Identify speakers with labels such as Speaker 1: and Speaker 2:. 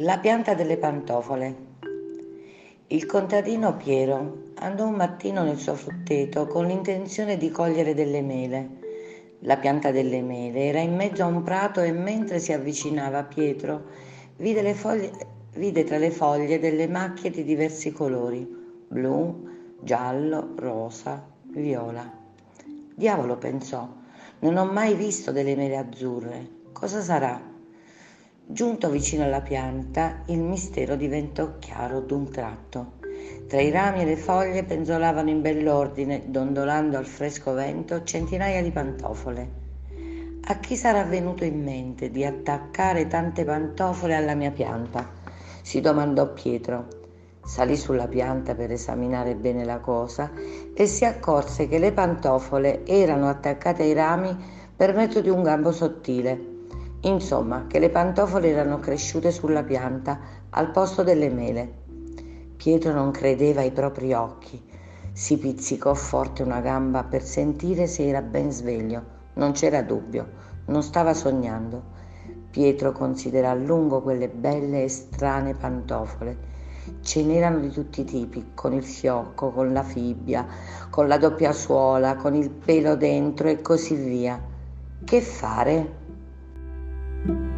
Speaker 1: La pianta delle pantofole. Il contadino Piero andò un mattino nel suo frutteto con l'intenzione di cogliere delle mele. La pianta delle mele era in mezzo a un prato e mentre si avvicinava Pietro vide, foglie, vide tra le foglie delle macchie di diversi colori, blu, giallo, rosa, viola. Diavolo pensò, non ho mai visto delle mele azzurre. Cosa sarà? Giunto vicino alla pianta, il mistero diventò chiaro d'un tratto. Tra i rami e le foglie penzolavano in bell'ordine, dondolando al fresco vento, centinaia di pantofole. A chi sarà venuto in mente di attaccare tante pantofole alla mia pianta? si domandò Pietro. Salì sulla pianta per esaminare bene la cosa e si accorse che le pantofole erano attaccate ai rami per mezzo di un gambo sottile Insomma, che le pantofole erano cresciute sulla pianta al posto delle mele. Pietro non credeva ai propri occhi. Si pizzicò forte una gamba per sentire se era ben sveglio. Non c'era dubbio, non stava sognando. Pietro considerò a lungo quelle belle e strane pantofole. Ce n'erano di tutti i tipi, con il fiocco, con la fibbia, con la doppia suola, con il pelo dentro e così via. Che fare? thank you.